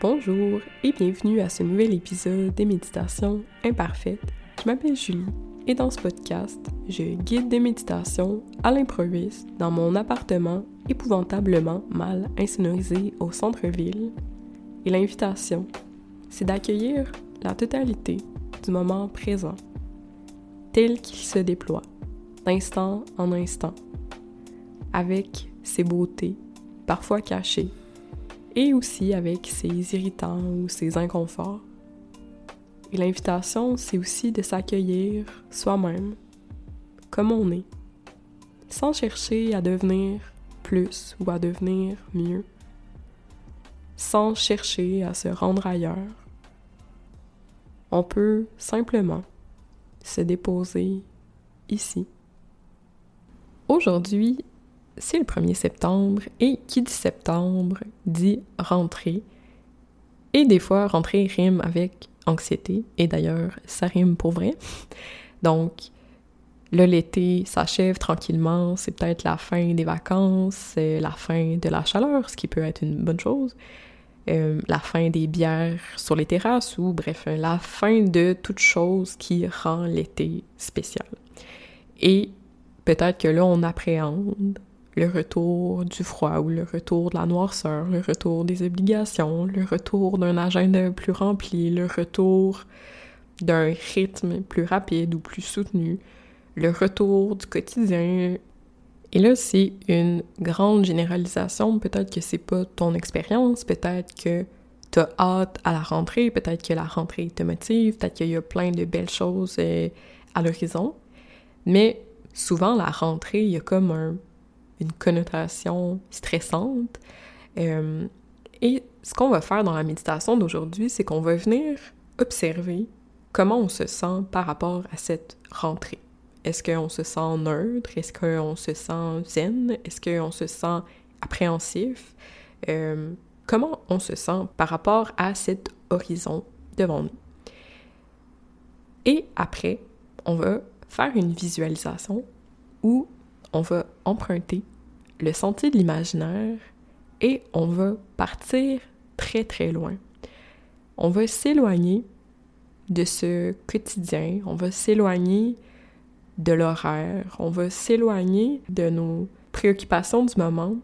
Bonjour et bienvenue à ce nouvel épisode des méditations imparfaites. Je m'appelle Julie et dans ce podcast, je guide des méditations à l'improviste dans mon appartement épouvantablement mal insonorisé au centre-ville. Et l'invitation, c'est d'accueillir la totalité du moment présent, tel qu'il se déploie, d'instant en instant, avec ses beautés, parfois cachées, et aussi avec ses irritants ou ses inconforts. Et l'invitation, c'est aussi de s'accueillir soi-même, comme on est, sans chercher à devenir plus ou à devenir mieux, sans chercher à se rendre ailleurs. On peut simplement se déposer ici. Aujourd'hui, c'est le 1er septembre et qui dit septembre dit rentrée. Et des fois, rentrée rime avec anxiété. Et d'ailleurs, ça rime pour vrai. Donc, le l'été s'achève tranquillement. C'est peut-être la fin des vacances, c'est la fin de la chaleur, ce qui peut être une bonne chose. Euh, la fin des bières sur les terrasses ou bref, la fin de toute chose qui rend l'été spécial. Et peut-être que là, on appréhende le retour du froid ou le retour de la noirceur, le retour des obligations, le retour d'un agenda plus rempli, le retour d'un rythme plus rapide ou plus soutenu, le retour du quotidien. Et là, c'est une grande généralisation. Peut-être que c'est pas ton expérience, peut-être que t'as hâte à la rentrée, peut-être que la rentrée te motive, peut-être qu'il y a plein de belles choses euh, à l'horizon. Mais souvent, la rentrée, il y a comme un une connotation stressante. Euh, et ce qu'on va faire dans la méditation d'aujourd'hui, c'est qu'on va venir observer comment on se sent par rapport à cette rentrée. Est-ce qu'on se sent neutre? Est-ce qu'on se sent zen? Est-ce qu'on se sent appréhensif? Euh, comment on se sent par rapport à cet horizon devant nous? Et après, on va faire une visualisation où on va emprunter le sentier de l'imaginaire et on va partir très très loin. On va s'éloigner de ce quotidien, on va s'éloigner de l'horaire, on va s'éloigner de nos préoccupations du moment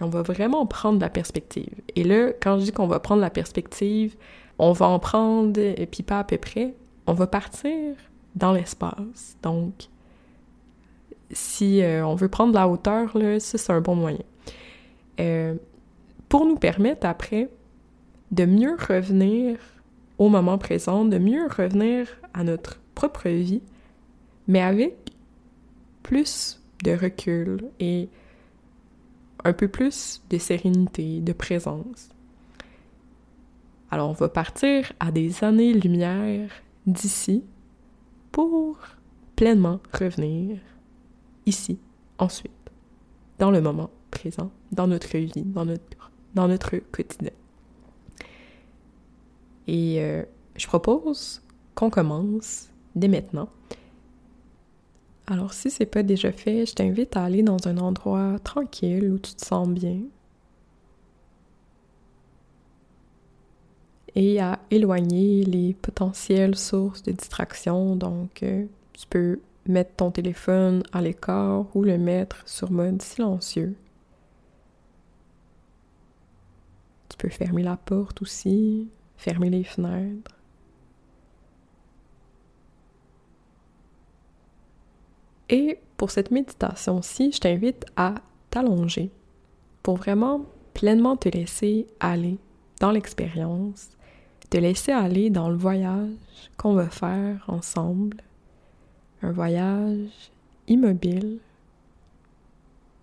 et on va vraiment prendre la perspective. Et là, quand je dis qu'on va prendre la perspective, on va en prendre, et puis pas à peu près, on va partir dans l'espace. Donc, si euh, on veut prendre la hauteur, là, ça, c'est un bon moyen. Euh, pour nous permettre après de mieux revenir au moment présent, de mieux revenir à notre propre vie, mais avec plus de recul et un peu plus de sérénité, de présence. Alors on va partir à des années-lumière d'ici pour pleinement revenir ici, ensuite, dans le moment présent, dans notre vie, dans notre, dans notre quotidien. Et euh, je propose qu'on commence dès maintenant. Alors, si c'est pas déjà fait, je t'invite à aller dans un endroit tranquille où tu te sens bien et à éloigner les potentielles sources de distraction. Donc, euh, tu peux mettre ton téléphone à l'écart ou le mettre sur mode silencieux. Tu peux fermer la porte aussi, fermer les fenêtres. Et pour cette méditation-ci, je t'invite à t'allonger pour vraiment pleinement te laisser aller dans l'expérience, te laisser aller dans le voyage qu'on va faire ensemble un voyage immobile,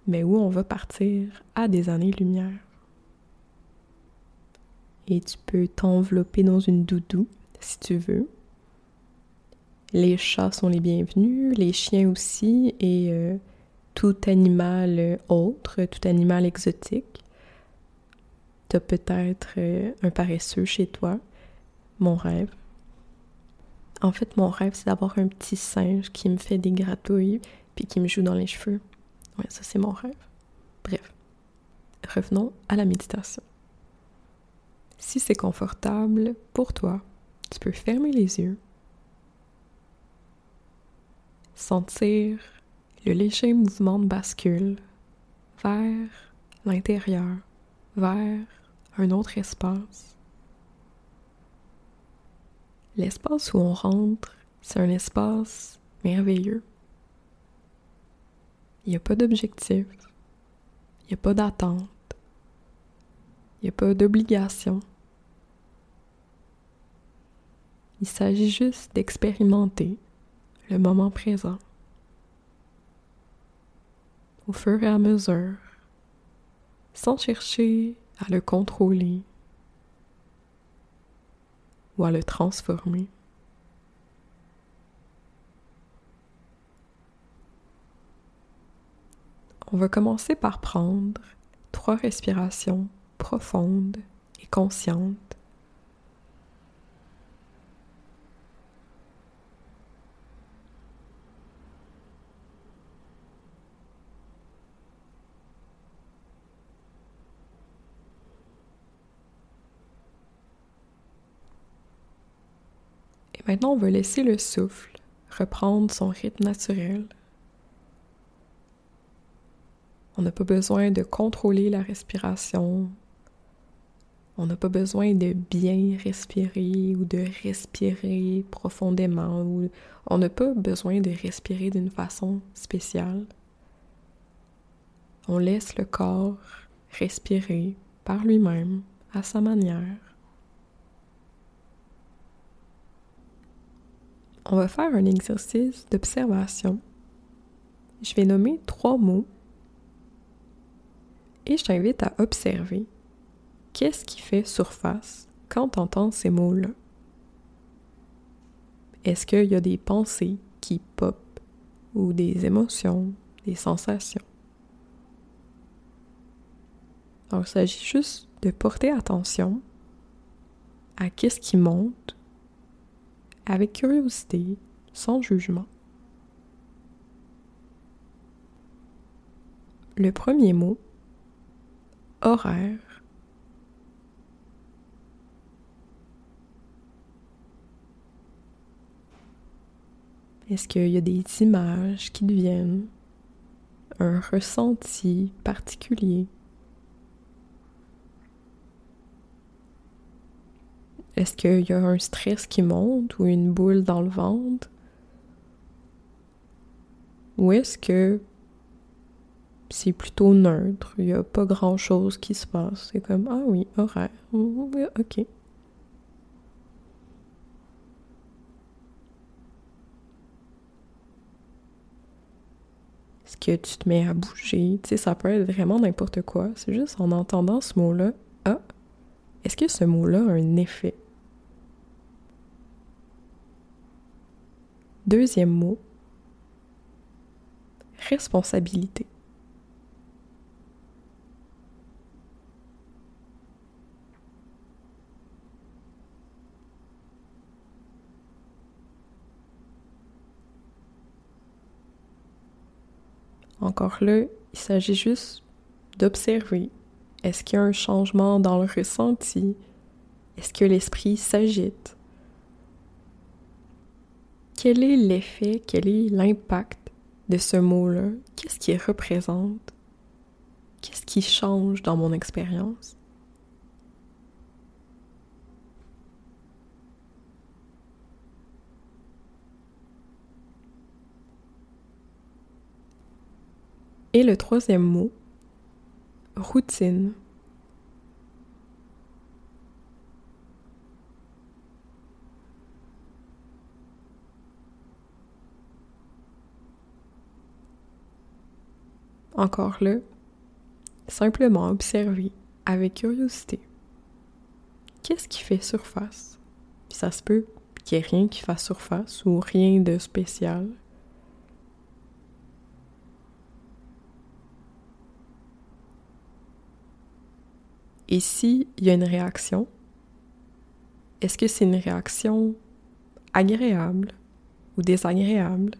mais où on va partir à des années-lumière. Et tu peux t'envelopper dans une doudou si tu veux. Les chats sont les bienvenus, les chiens aussi, et euh, tout animal autre, tout animal exotique. T'as peut-être euh, un paresseux chez toi, mon rêve. En fait, mon rêve, c'est d'avoir un petit singe qui me fait des gratouilles puis qui me joue dans les cheveux. Ouais, ça, c'est mon rêve. Bref, revenons à la méditation. Si c'est confortable pour toi, tu peux fermer les yeux, sentir le léger mouvement de bascule vers l'intérieur, vers un autre espace. L'espace où on rentre, c'est un espace merveilleux. Il n'y a pas d'objectif, il n'y a pas d'attente, il n'y a pas d'obligation. Il s'agit juste d'expérimenter le moment présent au fur et à mesure, sans chercher à le contrôler ou à le transformer. On va commencer par prendre trois respirations profondes et conscientes Maintenant, on va laisser le souffle reprendre son rythme naturel. On n'a pas besoin de contrôler la respiration. On n'a pas besoin de bien respirer ou de respirer profondément. Ou on n'a pas besoin de respirer d'une façon spéciale. On laisse le corps respirer par lui-même, à sa manière. On va faire un exercice d'observation. Je vais nommer trois mots et je t'invite à observer qu'est-ce qui fait surface quand tu entends ces mots-là. Est-ce qu'il y a des pensées qui pop ou des émotions, des sensations? Il s'agit juste de porter attention à qu'est-ce qui monte avec curiosité, sans jugement. Le premier mot, horaire. Est-ce qu'il y a des images qui deviennent un ressenti particulier? Est-ce qu'il y a un stress qui monte ou une boule dans le ventre? Ou est-ce que c'est plutôt neutre, il n'y a pas grand-chose qui se passe. C'est comme, ah oui, horaire, ok. Est-ce que tu te mets à bouger? Tu sais, ça peut être vraiment n'importe quoi. C'est juste en entendant ce mot-là, ah, est-ce que ce mot-là a un effet? Deuxième mot, responsabilité. Encore là, il s'agit juste d'observer. Est-ce qu'il y a un changement dans le ressenti? Est-ce que l'esprit s'agite? Quel est l'effet, quel est l'impact de ce mot-là? Qu'est-ce qu'il représente? Qu'est-ce qui change dans mon expérience? Et le troisième mot, routine. Encore là, simplement observer avec curiosité. Qu'est-ce qui fait surface? ça se peut qu'il n'y ait rien qui fasse surface ou rien de spécial. Et s'il y a une réaction, est-ce que c'est une réaction agréable ou désagréable?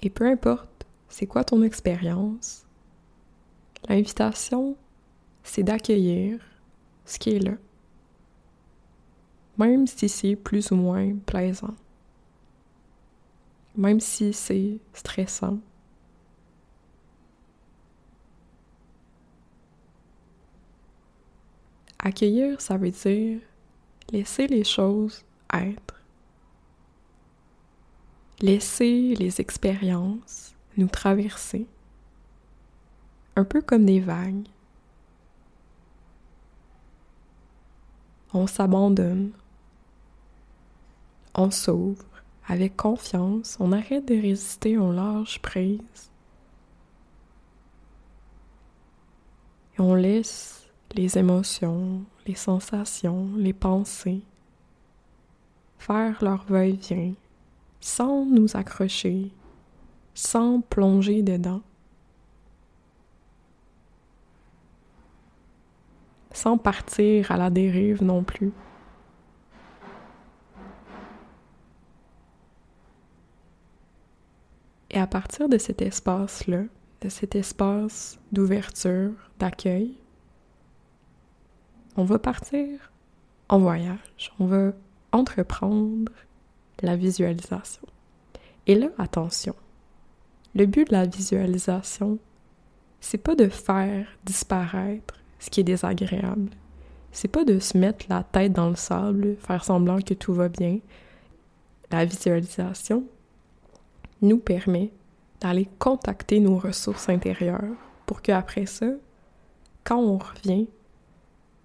Et peu importe, c'est quoi ton expérience, L'invitation, c'est d'accueillir ce qui est là, même si c'est plus ou moins plaisant, même si c'est stressant. Accueillir, ça veut dire laisser les choses être. Laisser les expériences nous traverser, un peu comme des vagues. On s'abandonne, on s'ouvre avec confiance, on arrête de résister, on lâche prise. Et on laisse les émotions, les sensations, les pensées faire leur va-et-vient sans nous accrocher, sans plonger dedans, sans partir à la dérive non plus. Et à partir de cet espace-là, de cet espace d'ouverture, d'accueil, on va partir en voyage, on va entreprendre la visualisation. Et là, attention, le but de la visualisation, c'est pas de faire disparaître ce qui est désagréable. C'est pas de se mettre la tête dans le sable, faire semblant que tout va bien. La visualisation nous permet d'aller contacter nos ressources intérieures pour qu'après ça, quand on revient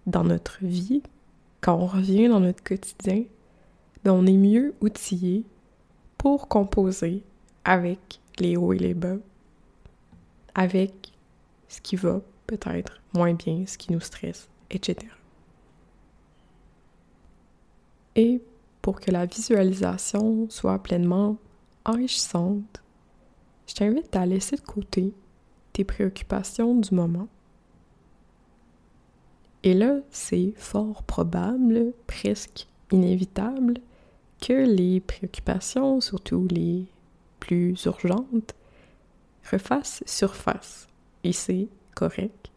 dans notre vie, quand on revient dans notre quotidien, on est mieux outillé pour composer avec les hauts et les bas, avec ce qui va peut-être moins bien, ce qui nous stresse, etc. Et pour que la visualisation soit pleinement enrichissante, je t'invite à laisser de côté tes préoccupations du moment et là, c'est fort probable, presque inévitable, que les préoccupations, surtout les plus urgentes, refassent surface. Et c'est correct.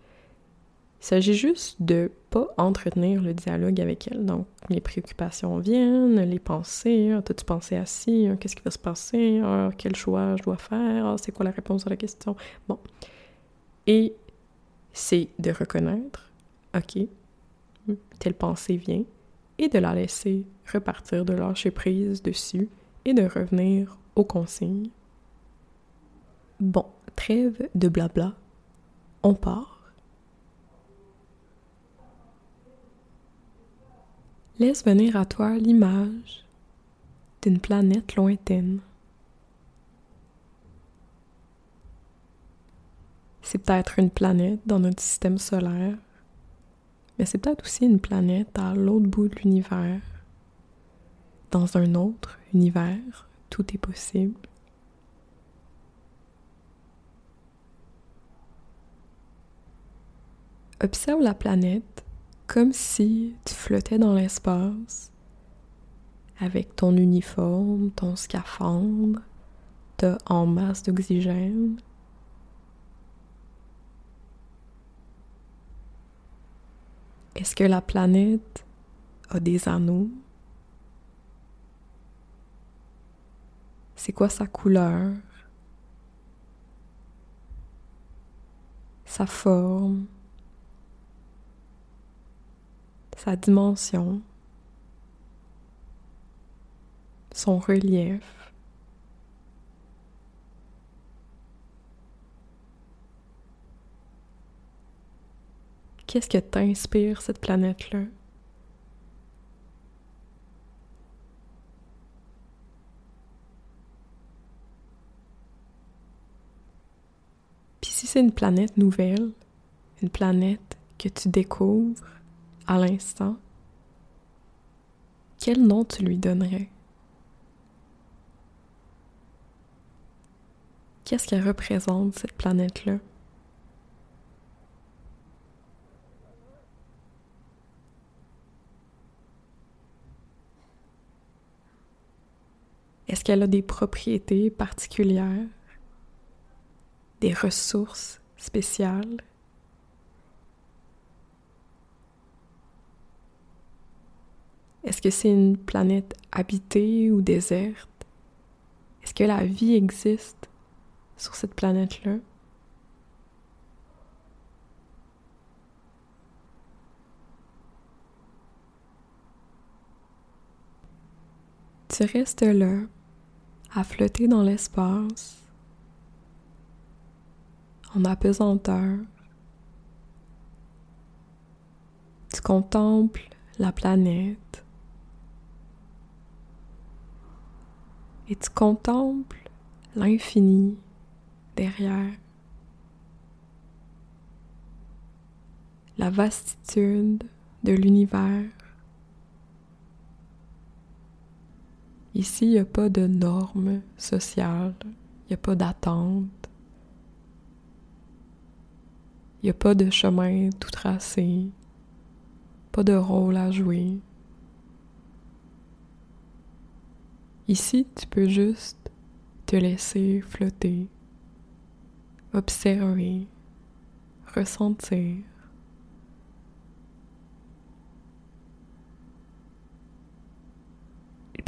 Il s'agit juste de pas entretenir le dialogue avec elles. Donc, les préoccupations viennent, les pensées, ah, t'as-tu pensé à ah, qu'est-ce qui va se passer, ah, quel choix je dois faire, c'est quoi la réponse à la question? Bon. Et c'est de reconnaître OK, telle pensée vient, et de la laisser repartir, de lâcher prise dessus et de revenir aux consignes. Bon, trêve de blabla, on part. Laisse venir à toi l'image d'une planète lointaine. C'est peut-être une planète dans notre système solaire mais c'est peut-être aussi une planète à l'autre bout de l'univers. Dans un autre univers, tout est possible. Observe la planète comme si tu flottais dans l'espace avec ton uniforme, ton scaphandre, t'as en masse d'oxygène, Est-ce que la planète a des anneaux? C'est quoi sa couleur? Sa forme? Sa dimension? Son relief? Qu'est-ce que t'inspire cette planète-là? Puis si c'est une planète nouvelle, une planète que tu découvres à l'instant, quel nom tu lui donnerais? Qu'est-ce qu'elle représente, cette planète-là? Est-ce qu'elle a des propriétés particulières, des ressources spéciales? Est-ce que c'est une planète habitée ou déserte? Est-ce que la vie existe sur cette planète-là? Tu restes là à flotter dans l'espace, en apesanteur. Tu contemples la planète et tu contemples l'infini derrière. La vastitude de l'univers. Ici, il n'y a pas de normes sociales, il n'y a pas d'attente, il n'y a pas de chemin tout tracé, pas de rôle à jouer. Ici, tu peux juste te laisser flotter, observer, ressentir.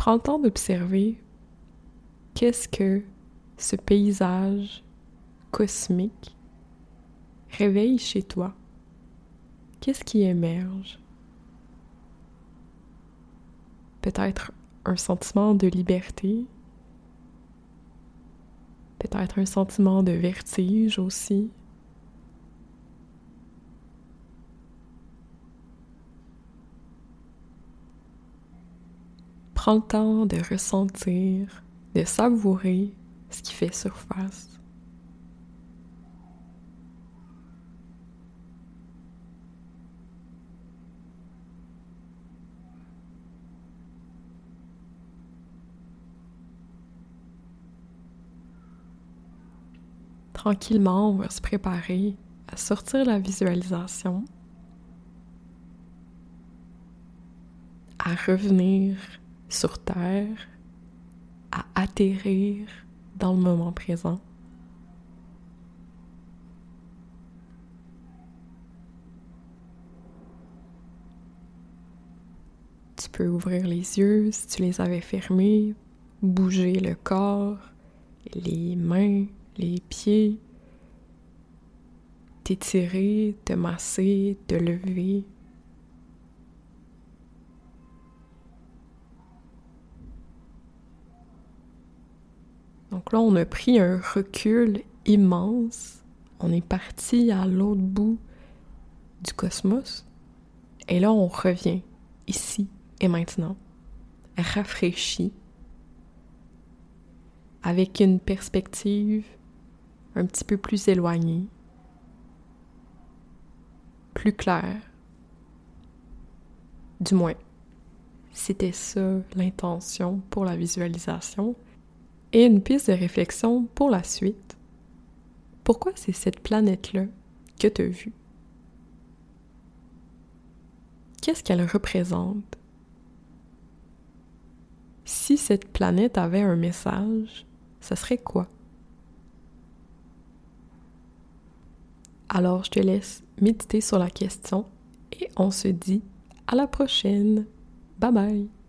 Prends le temps d'observer qu'est-ce que ce paysage cosmique réveille chez toi. Qu'est-ce qui émerge? Peut-être un sentiment de liberté, peut-être un sentiment de vertige aussi. Prends le temps de ressentir, de savourer ce qui fait surface. Tranquillement, on va se préparer à sortir la visualisation, à revenir sur Terre à atterrir dans le moment présent. Tu peux ouvrir les yeux si tu les avais fermés, bouger le corps, les mains, les pieds, t'étirer, te masser, te lever. Donc là, on a pris un recul immense. On est parti à l'autre bout du cosmos. Et là, on revient ici et maintenant, rafraîchi, avec une perspective un petit peu plus éloignée, plus claire. Du moins, c'était ça l'intention pour la visualisation et une piste de réflexion pour la suite. Pourquoi c'est cette planète-là que tu as vue? Qu'est-ce qu'elle représente? Si cette planète avait un message, ça serait quoi? Alors je te laisse méditer sur la question et on se dit à la prochaine. Bye bye!